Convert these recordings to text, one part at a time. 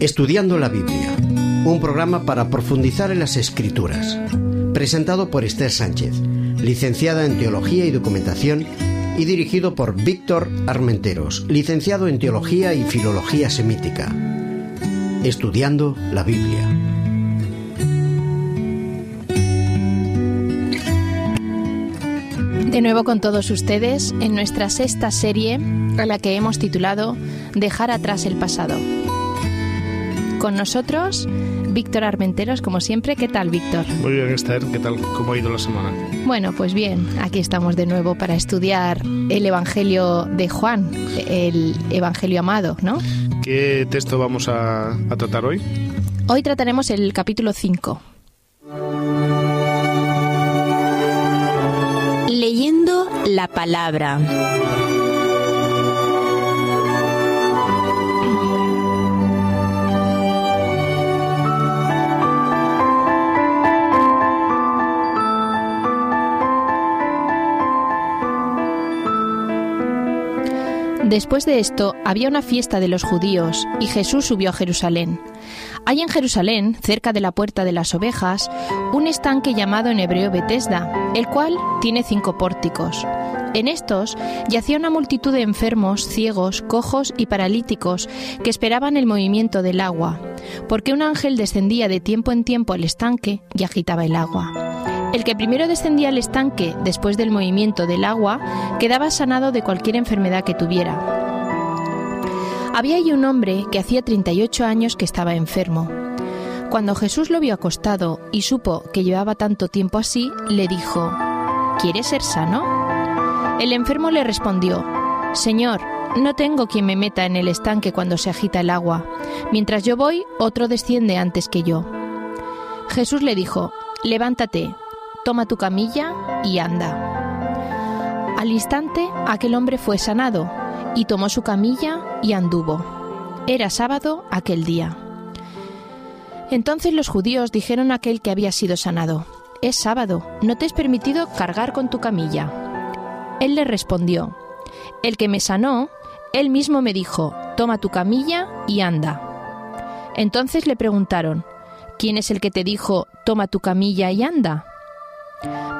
Estudiando la Biblia, un programa para profundizar en las escrituras, presentado por Esther Sánchez, licenciada en Teología y Documentación y dirigido por Víctor Armenteros, licenciado en Teología y Filología Semítica. Estudiando la Biblia. De nuevo con todos ustedes en nuestra sexta serie a la que hemos titulado Dejar atrás el pasado. Con nosotros, Víctor Armenteros, como siempre. ¿Qué tal, Víctor? Muy bien, Esther. ¿Qué tal? ¿Cómo ha ido la semana? Bueno, pues bien, aquí estamos de nuevo para estudiar el Evangelio de Juan, el Evangelio amado, ¿no? ¿Qué texto vamos a, a tratar hoy? Hoy trataremos el capítulo 5. Leyendo la palabra. Después de esto había una fiesta de los judíos y Jesús subió a Jerusalén. Hay en Jerusalén, cerca de la puerta de las ovejas, un estanque llamado en hebreo Betesda, el cual tiene cinco pórticos. En estos yacía una multitud de enfermos, ciegos, cojos y paralíticos que esperaban el movimiento del agua, porque un ángel descendía de tiempo en tiempo al estanque y agitaba el agua. El que primero descendía al estanque después del movimiento del agua quedaba sanado de cualquier enfermedad que tuviera. Había allí un hombre que hacía 38 años que estaba enfermo. Cuando Jesús lo vio acostado y supo que llevaba tanto tiempo así, le dijo, ¿Quieres ser sano? El enfermo le respondió, Señor, no tengo quien me meta en el estanque cuando se agita el agua. Mientras yo voy, otro desciende antes que yo. Jesús le dijo, Levántate, toma tu camilla y anda. Al instante aquel hombre fue sanado y tomó su camilla y anduvo. Era sábado aquel día. Entonces los judíos dijeron a aquel que había sido sanado, Es sábado, no te es permitido cargar con tu camilla. Él le respondió, El que me sanó, él mismo me dijo, Toma tu camilla y anda. Entonces le preguntaron, ¿Quién es el que te dijo, Toma tu camilla y anda?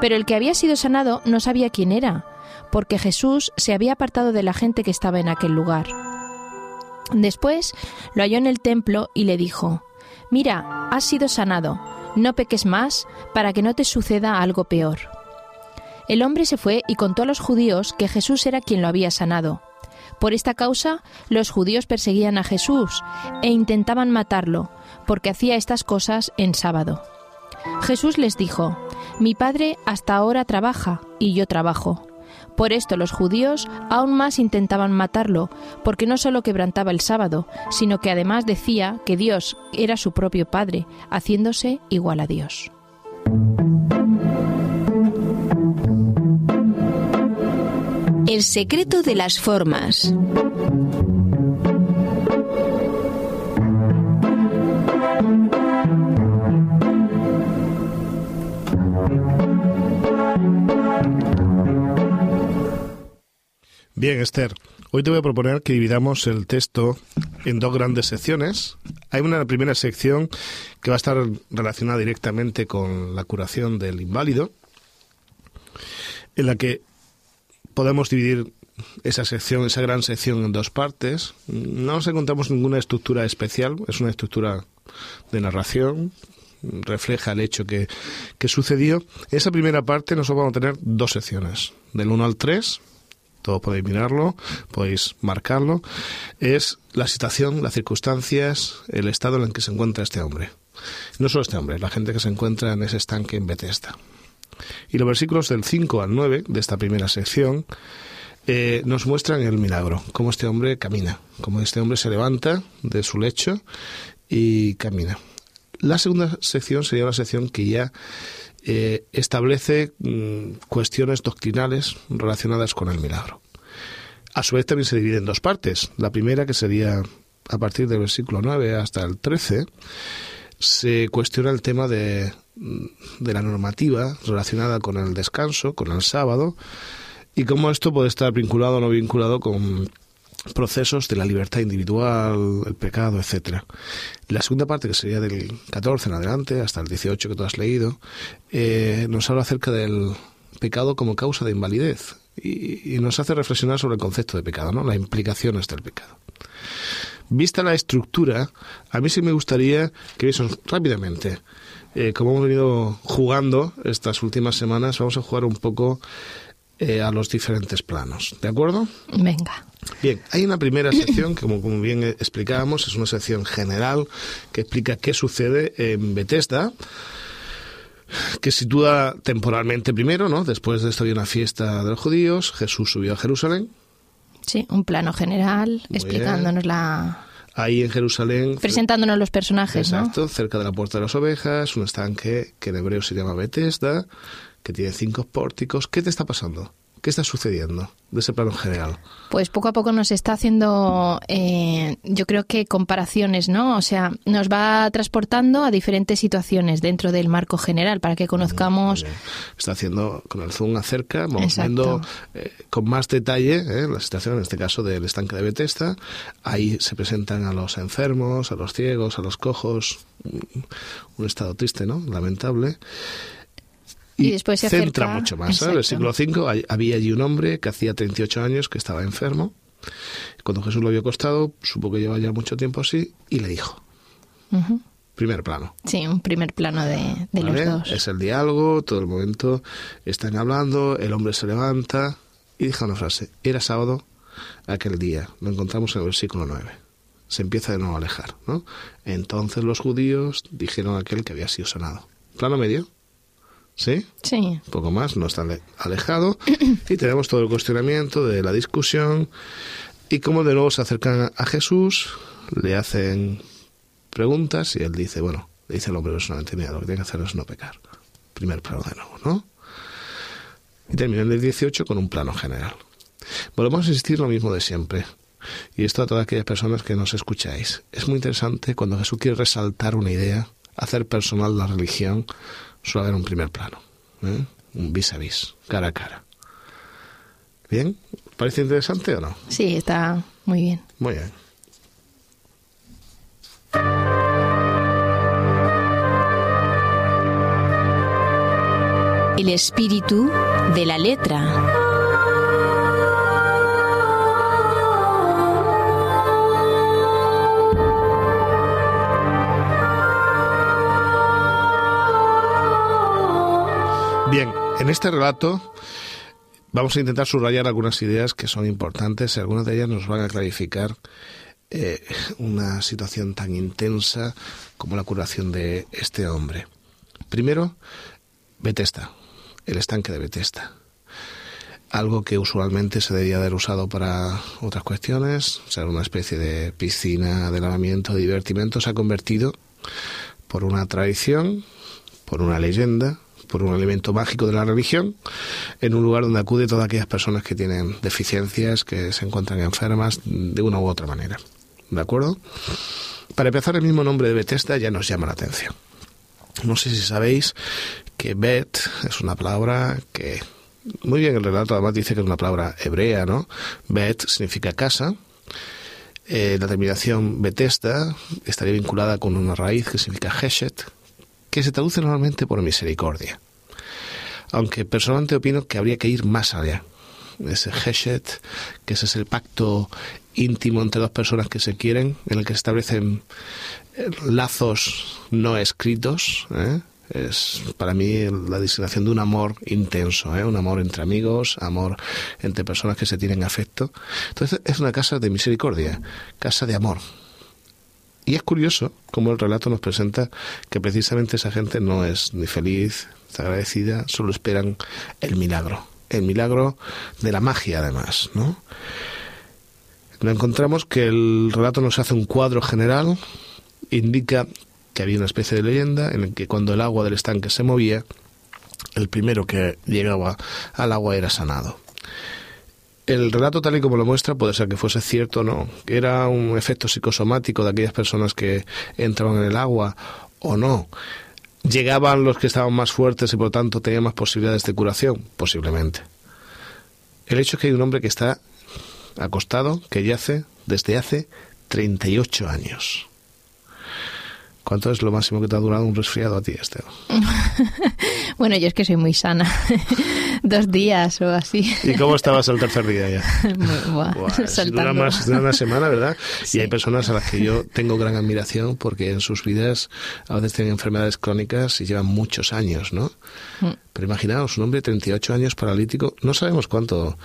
Pero el que había sido sanado no sabía quién era, porque Jesús se había apartado de la gente que estaba en aquel lugar. Después lo halló en el templo y le dijo, Mira, has sido sanado, no peques más para que no te suceda algo peor. El hombre se fue y contó a los judíos que Jesús era quien lo había sanado. Por esta causa, los judíos perseguían a Jesús e intentaban matarlo, porque hacía estas cosas en sábado. Jesús les dijo, Mi Padre hasta ahora trabaja y yo trabajo. Por esto los judíos aún más intentaban matarlo, porque no solo quebrantaba el sábado, sino que además decía que Dios era su propio Padre, haciéndose igual a Dios. El secreto de las formas. Bien, Esther, hoy te voy a proponer que dividamos el texto en dos grandes secciones. Hay una primera sección que va a estar relacionada directamente con la curación del inválido, en la que podemos dividir esa sección, esa gran sección en dos partes. No nos encontramos ninguna estructura especial, es una estructura de narración, refleja el hecho que, que sucedió. En esa primera parte nosotros vamos a tener dos secciones, del 1 al 3, todos podéis mirarlo, podéis marcarlo, es la situación, las circunstancias, el estado en el que se encuentra este hombre. No solo este hombre, la gente que se encuentra en ese estanque en Bethesda. Y los versículos del 5 al 9 de esta primera sección eh, nos muestran el milagro, cómo este hombre camina, cómo este hombre se levanta de su lecho y camina. La segunda sección sería una sección que ya eh, establece mm, cuestiones doctrinales relacionadas con el milagro. A su vez también se divide en dos partes. La primera, que sería a partir del versículo 9 hasta el 13, se cuestiona el tema de, mm, de la normativa relacionada con el descanso, con el sábado, y cómo esto puede estar vinculado o no vinculado con procesos de la libertad individual, el pecado, etcétera. La segunda parte, que sería del 14 en adelante, hasta el 18 que tú has leído, eh, nos habla acerca del pecado como causa de invalidez y, nos hace reflexionar sobre el concepto de pecado, ¿no? las implicaciones del pecado. Vista la estructura, a mí sí me gustaría que viésemos rápidamente eh, como hemos venido jugando estas últimas semanas, vamos a jugar un poco eh, a los diferentes planos. ¿De acuerdo? Venga. Bien, hay una primera sección que, como, como, bien explicábamos, es una sección general que explica qué sucede en Bethesda, que sitúa temporalmente primero, ¿no? Después de esto había una fiesta de los judíos, Jesús subió a Jerusalén. Sí, un plano general explicándonos la, ahí en Jerusalén. Presentándonos los personajes, exacto, cerca de la Puerta de las Ovejas, un estanque que en hebreo se llama Bethesda, que tiene cinco pórticos. ¿Qué te está pasando? ¿Qué está sucediendo de ese plano general? Pues poco a poco nos está haciendo, eh, yo creo que comparaciones, ¿no? O sea, nos va transportando a diferentes situaciones dentro del marco general para que conozcamos. Está haciendo con el zoom acerca, vamos viendo eh, con más detalle eh, la situación, en este caso del estanque de Bethesda. Ahí se presentan a los enfermos, a los ciegos, a los cojos. Un estado triste, ¿no? Lamentable y, después se centra mucho más. En el siglo V había allí un hombre que hacía 38 años que estaba enfermo. Cuando Jesús lo vio acostado, supo que llevaba ya mucho tiempo así y le dijo. Primer plano. Sí, un primer plano de, los dos. Es el diálogo, todo el momento están hablando, el hombre se levanta y dice una frase. Era sábado aquel día. Lo encontramos en el versículo 9 se empieza de nuevo a alejar. ¿no? Entonces los judíos dijeron a aquel que había sido sanado. Plano medio, ¿Sí? Sí. Un poco más, no está alejado. y tenemos todo el cuestionamiento de la discusión y cómo de nuevo se acercan a Jesús, le hacen preguntas y él dice, bueno, le dice el hombre personalmente, mira, lo que tiene que hacer es no pecar. Primer plano de nuevo, ¿no? Y termina en el 18 con un plano general. Volvemos a insistir lo mismo de siempre. Y esto a todas aquellas personas que nos escucháis. Es muy interesante cuando Jesús quiere resaltar una idea, hacer personal la religión, suele haber un primer plano, ¿eh? un vis a vis, cara a cara. ¿Bien? ¿Parece interesante o no? Sí, está muy bien. Muy bien. El espíritu de la letra. En este relato vamos a intentar subrayar algunas ideas que son importantes y algunas de ellas nos van a clarificar eh, una situación tan intensa como la curación de este hombre. Primero, Betesta, el estanque de Betesta. Algo que usualmente se debía haber usado para otras cuestiones, ser una especie de piscina de lavamiento, de divertimento, se ha convertido por una tradición, por una leyenda, por un elemento mágico de la religión, en un lugar donde acude todas aquellas personas que tienen deficiencias, que se encuentran enfermas de una u otra manera. ¿De acuerdo? Para empezar, el mismo nombre de Bethesda ya nos llama la atención. No sé si sabéis que Bet es una palabra que muy bien el relato además dice que es una palabra hebrea, ¿no? Bet significa casa. Eh, la terminación Bethesda estaría vinculada con una raíz que significa Heshet, que se traduce normalmente por misericordia. Aunque personalmente opino que habría que ir más allá. Ese Heshet, que ese es el pacto íntimo entre dos personas que se quieren, en el que se establecen eh, lazos no escritos, ¿eh? es para mí la designación de un amor intenso, ¿eh? un amor entre amigos, amor entre personas que se tienen afecto. Entonces es una casa de misericordia, casa de amor, y es curioso cómo el relato nos presenta que precisamente esa gente no es ni feliz, ni agradecida, solo esperan el milagro, el milagro de la magia además, ¿no? Encontramos que el relato nos hace un cuadro general, indica que había una especie de leyenda en el que cuando el agua del estanque se movía, el primero que llegaba al agua era sanado el relato tal y como lo muestra puede ser que fuese cierto o no, era un efecto psicosomático de aquellas personas que entraban en el agua o no. ¿Llegaban los que estaban más fuertes y por tanto tenían más posibilidades de curación? Posiblemente. El hecho es que hay un hombre que está acostado que yace desde hace 38 años. ¿Cuánto es lo máximo que te ha durado un resfriado a ti, Esther? bueno, yo es que soy muy sana. Dos días o así. ¿Y cómo estabas el tercer día ya? Buah, dura más de una semana, ¿verdad? Y hay personas a las que yo tengo gran admiración porque en sus vidas a veces tienen enfermedades crónicas y llevan muchos años, ¿no? Mm. Pero imaginaos, un hombre de 38 años paralítico, no sabemos cuánto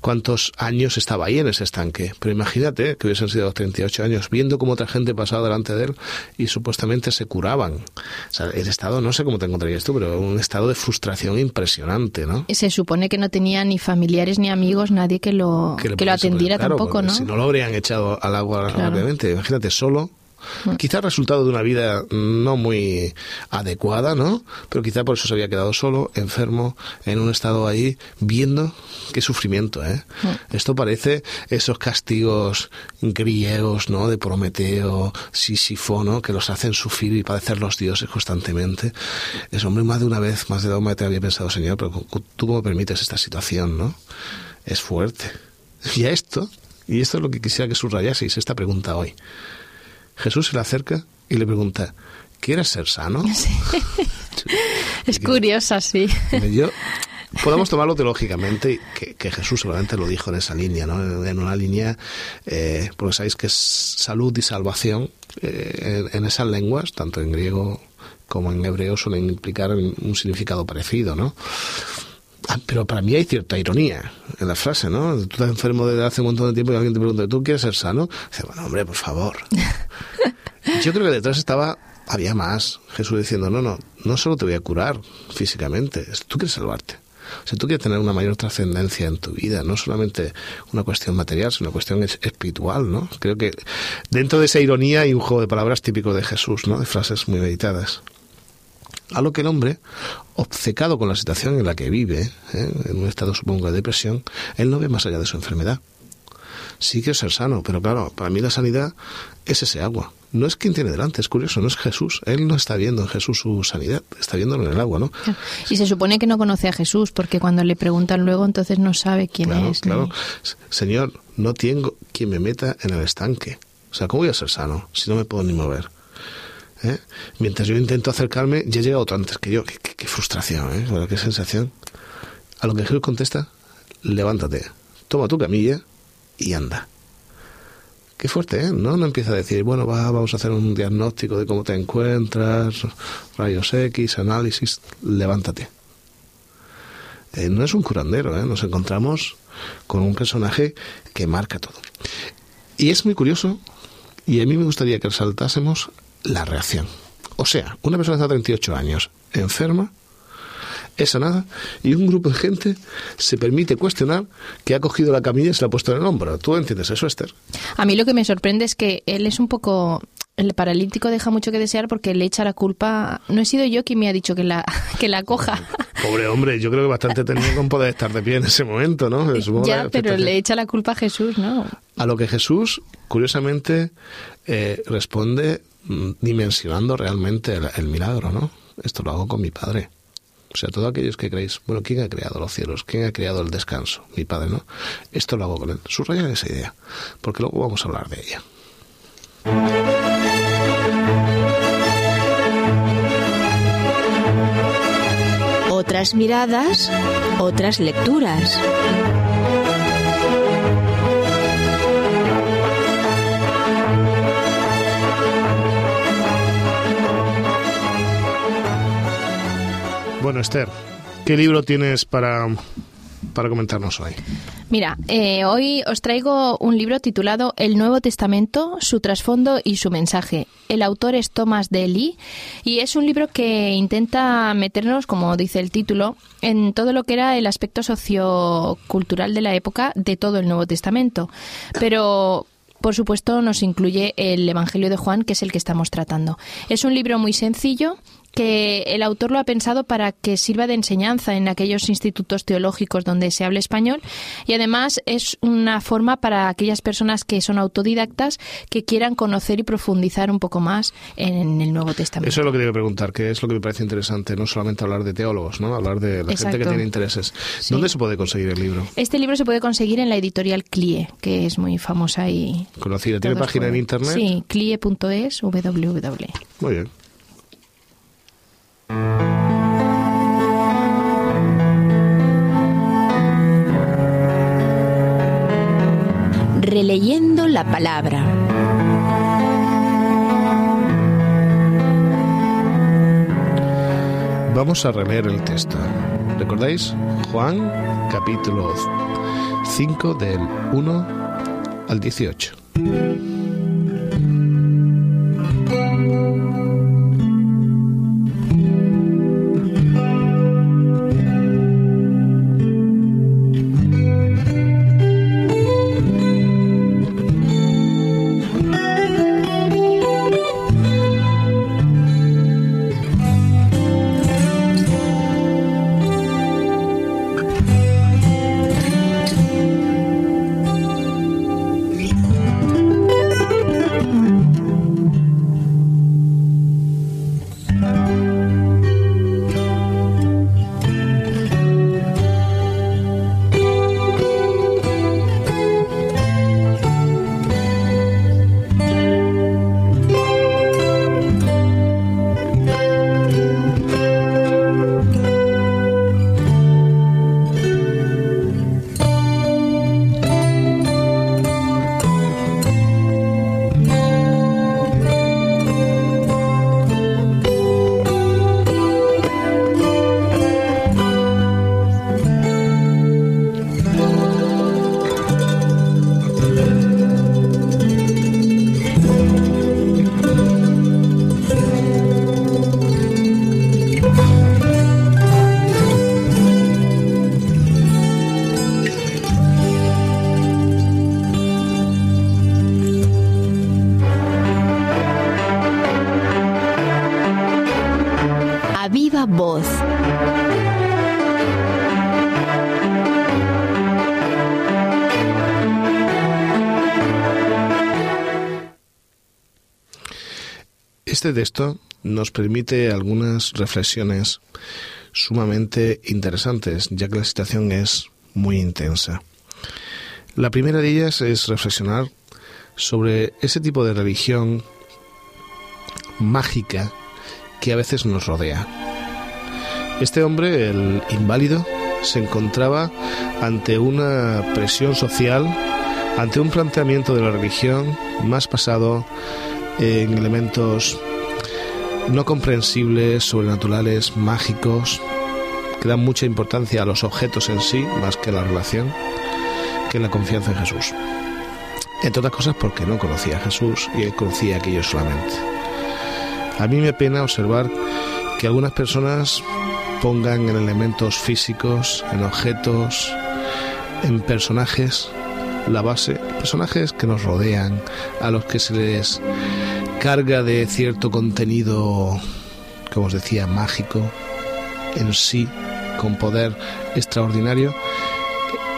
cuántos años estaba ahí en ese estanque. Pero imagínate que hubiesen sido 38 años, viendo cómo otra gente pasaba delante de él y supuestamente se curaban. O sea, el estado, no sé cómo te encontrarías tú, pero un estado de frustración impresionante, ¿no? Se supone que no tenía ni familiares ni amigos, nadie que lo, que, lo atendiera tampoco, ¿no? Si no lo habrían echado al agua rápidamente. Imagínate, solo Mm. Quizá resultado de una vida no muy adecuada, ¿no? Pero quizá por eso se había quedado solo, enfermo, en un estado ahí, viendo qué sufrimiento, ¿eh? Mm. Esto parece esos castigos griegos, ¿no? De Prometeo, Sísifo, ¿no? Que los hacen sufrir y padecer los dioses constantemente. Es hombre, más de una vez, más de vez te había pensado, Señor, pero tú cómo permites esta situación, ¿no? Es fuerte. Y a esto, y esto es lo que quisiera que subrayaseis esta pregunta hoy. Jesús se le acerca y le pregunta, ¿quieres ser sano? es curiosa, sí. Yo, podemos tomarlo teológicamente, que, que, Jesús seguramente lo dijo en esa línea, ¿no? en una línea, eh, porque sabéis que es salud y salvación eh, en, esas lenguas, tanto en griego como en hebreo, suelen implicar un significado parecido, ¿no? Ah, pero para mí hay cierta ironía en la frase, ¿no? Tú estás enfermo desde hace un montón de tiempo y alguien te pregunta, ¿tú quieres ser sano? Dice, bueno, hombre, por favor. Yo creo que detrás estaba, había más. Jesús diciendo, no, no, no solo te voy a curar físicamente, tú quieres salvarte. O sea, tú quieres tener una mayor trascendencia en tu vida, no solamente una cuestión material, sino una cuestión espiritual, ¿no? Creo que dentro de esa ironía hay un juego de palabras típico de Jesús, ¿no? De frases muy meditadas. A lo que el hombre, obcecado con la situación en la que vive, ¿eh? en un estado supongo de depresión, él no ve más allá de su enfermedad. Sí que es ser sano, pero claro, para mí la sanidad es ese agua. No es quien tiene delante, es curioso, no es Jesús. Él no está viendo en Jesús su sanidad, está viéndolo en el agua, ¿no? Y se supone que no conoce a Jesús, porque cuando le preguntan luego, entonces no sabe quién es. Claro, Señor, no tengo quien me meta en el estanque. O sea, ¿cómo voy a ser sano si no me puedo ni mover? ¿eh? Mientras yo intento acercarme, ya llega otro antes que yo. Qué, frustración, ¿eh? qué sensación. A lo que Jesús contesta, levántate, toma tu camilla y anda. Qué fuerte, ¿eh? ¿No? No empieza a decir, bueno, va, vamos a hacer un diagnóstico de cómo te encuentras, rayos X, análisis, levántate. Eh, no es un curandero, ¿eh? Nos encontramos con un personaje que marca todo. Y es muy curioso, y a mí me gustaría que resaltásemos la reacción. O sea, una persona de 38 años, enferma, es sanada, y un grupo de gente se permite cuestionar que ha cogido la camilla y se la ha puesto en el hombro. ¿Tú entiendes eso, Esther? A mí lo que me sorprende es que él es un poco el paralítico deja mucho que desear porque le echa la culpa. No he sido yo quien me ha dicho que la, que la coja. Pobre hombre, yo creo que bastante tenía con poder estar de pie en ese momento, ¿no? ya, pero le echa la culpa a Jesús, ¿no? A lo que Jesús, curiosamente, eh, responde Mm, dimensionando realmente el, milagro, ¿no? Esto lo hago con mi Padre. O sea, todos aquellos que creéis, bueno, ¿quién ha creado los cielos? ¿Quién ha creado el descanso? Mi Padre, ¿no? Esto lo hago con Él. Subraya esa idea, porque luego vamos a hablar de ella. Otras miradas, otras lecturas. Bueno, Esther, ¿qué libro tienes para, para comentarnos hoy? Mira, eh, hoy os traigo un libro titulado El Nuevo Testamento, su trasfondo y su mensaje. El autor es Thomas Daly y es un libro que intenta meternos, como dice el título, en todo lo que era el aspecto sociocultural de la época de todo el Nuevo Testamento. Pero por supuesto, nos incluye el Evangelio de Juan, que es el que estamos tratando. Es un libro muy sencillo que el autor lo ha pensado para que sirva de enseñanza en aquellos institutos teológicos donde se habla español y además es una forma para aquellas personas que son autodidactas que quieran conocer y profundizar un poco más en el Nuevo Testamento. Eso es lo que quería preguntar, que es lo que me parece interesante, no solamente hablar de teólogos, ¿no? hablar de la gente que tiene intereses. ¿Dónde se puede conseguir el libro? Este libro se puede conseguir en la editorial CLIE, que es muy famosa y... Conocida. ¿Tiene página en internet? Sí, clie.es, www. Muy bien. Releyendo la palabra. Vamos a releer el texto. ¿Recordáis? Juan, capítulo 5, del 1 al 18. Este texto nos permite algunas reflexiones sumamente interesantes, ya que la situación es muy intensa. La primera de ellas es reflexionar sobre ese tipo de religión mágica que a veces nos rodea. Este hombre, el inválido, se encontraba ante una presión social, ante un planteamiento de la religión más basado en elementos no comprensibles, sobrenaturales, mágicos, que dan mucha importancia a los objetos en sí, más que a la relación, que la confianza en Jesús. Entre otras cosas porque no conocía a Jesús y él conocía a aquellos solamente. A mí me pena observar que algunas personas pongan en elementos físicos, en objetos, en personajes, la base, personajes que nos rodean, a los que se les carga de cierto contenido, como os decía, mágico en sí, con poder extraordinario,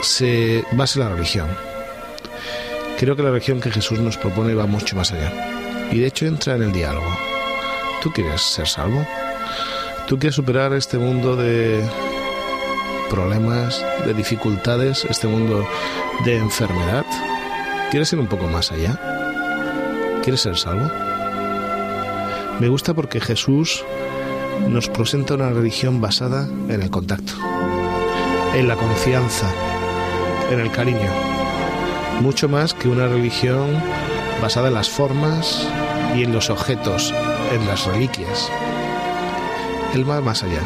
se basa la religión. Creo que la religión que Jesús nos propone va mucho más allá. Y de hecho entra en el diálogo. ¿Tú quieres ser salvo? ¿Tú quieres superar este mundo de problemas, de dificultades, este mundo de enfermedad? ¿Quieres ir un poco más allá? ¿Quieres ser salvo? Me gusta porque Jesús nos presenta una religión basada en el contacto, en la confianza, en el cariño, mucho más que una religión basada en las formas y en los objetos, en las reliquias. Él va más allá.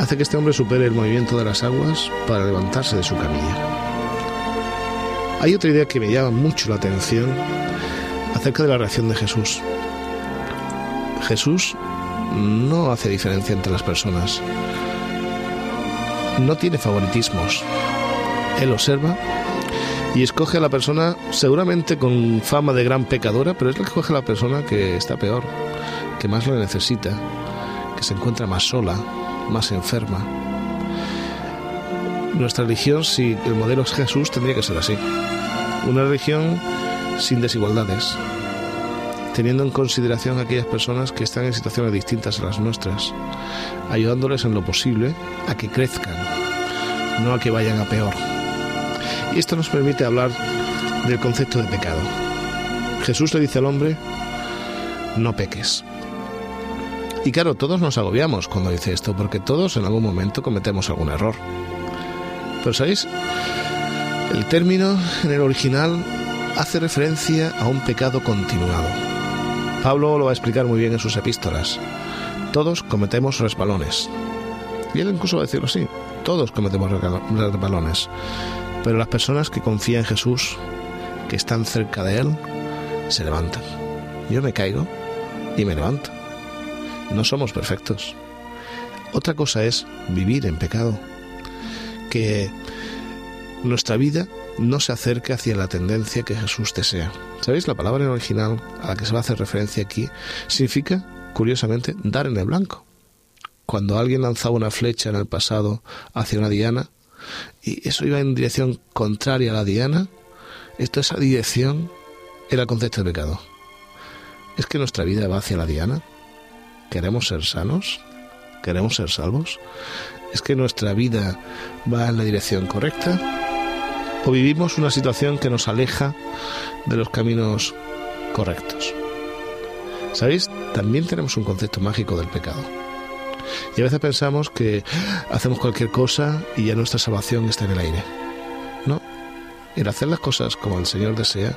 Hace que este hombre supere el movimiento de las aguas para levantarse de su camilla. Hay otra idea que me llama mucho la atención acerca de la reacción de Jesús. Jesús no hace diferencia entre las personas. No tiene favoritismos. Él observa y escoge a la persona seguramente con fama de gran pecadora, pero es la que escoge a la persona que está peor, que más lo necesita, que se encuentra más sola, más enferma. Nuestra religión, si el modelo es Jesús, tendría que ser así. Una religión sin desigualdades, teniendo en consideración a aquellas personas que están en situaciones distintas a las nuestras, ayudándoles en lo posible a que crezcan, no a que vayan a peor. Y esto nos permite hablar del concepto de pecado. Jesús le dice al hombre, no peques. Y claro, todos nos agobiamos cuando dice esto, porque todos en algún momento cometemos algún error. Pero ¿sabéis? El término en el original hace referencia a un pecado continuado. Pablo lo va a explicar muy bien en sus epístolas. Todos cometemos resbalones. Y él incluso va a decirlo así. Todos cometemos resbalones. Pero las personas que confían en Jesús, que están cerca de Él, se levantan. Yo me caigo y me levanto. No somos perfectos. Otra cosa es vivir en pecado. Que nuestra vida no se acerque hacia la tendencia que Jesús desea. ¿Sabéis? La palabra en original a la que se va a hacer referencia aquí significa, curiosamente, dar en el blanco. Cuando alguien lanzaba una flecha en el pasado hacia una diana y eso iba en dirección contraria a la diana, esto, esa dirección era el concepto de pecado. ¿Es que nuestra vida va hacia la diana? ¿Queremos ser sanos? ¿Queremos ser salvos? ¿Es que nuestra vida va en la dirección correcta? ¿O vivimos una situación que nos aleja de los caminos correctos? ¿Sabéis? También tenemos un concepto mágico del pecado. Y a veces pensamos que hacemos cualquier cosa y ya nuestra salvación está en el aire. No. El hacer las cosas como el Señor desea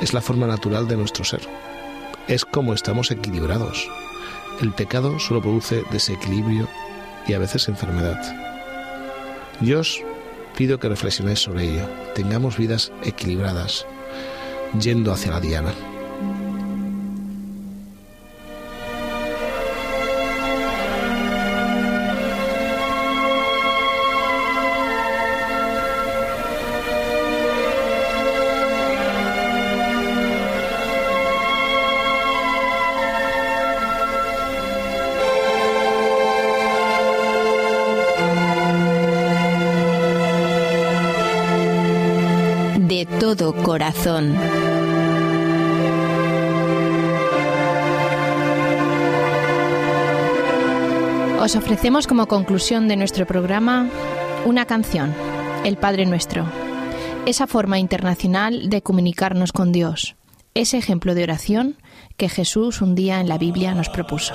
es la forma natural de nuestro ser. Es como estamos equilibrados. El pecado solo produce desequilibrio y a veces enfermedad. Dios pido que reflexionéis sobre ello. Tengamos vidas equilibradas, yendo hacia la diana. Os ofrecemos como conclusión de nuestro programa una canción, El Padre Nuestro, esa forma internacional de comunicarnos con Dios, ese ejemplo de oración que Jesús un día en la Biblia nos propuso.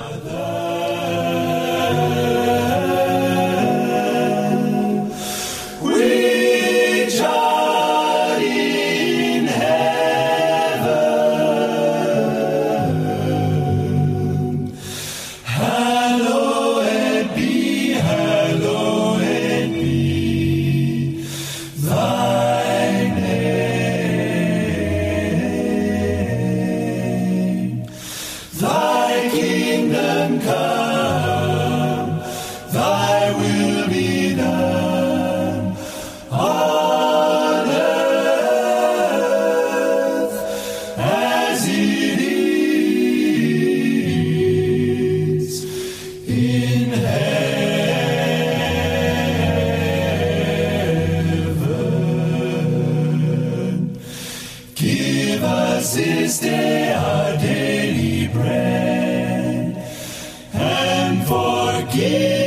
Yeah.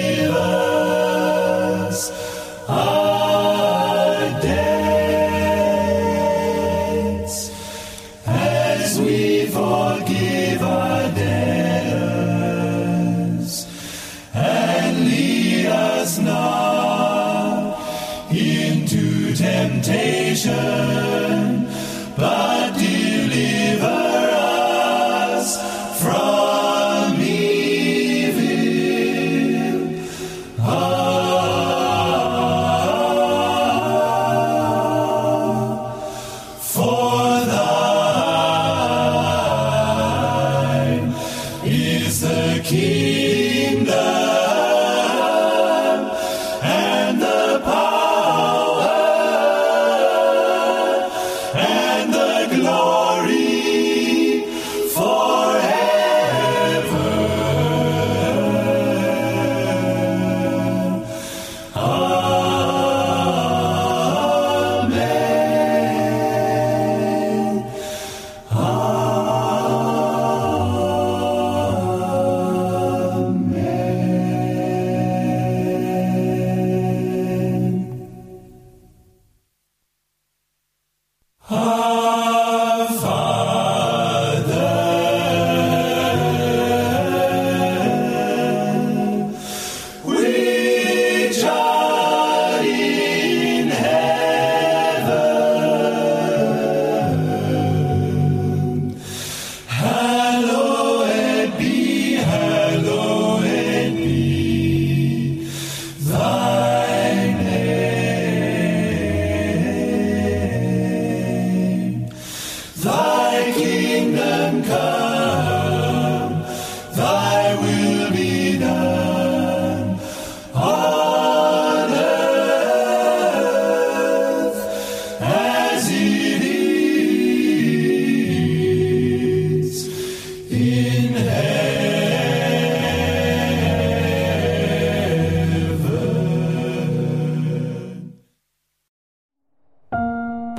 the party.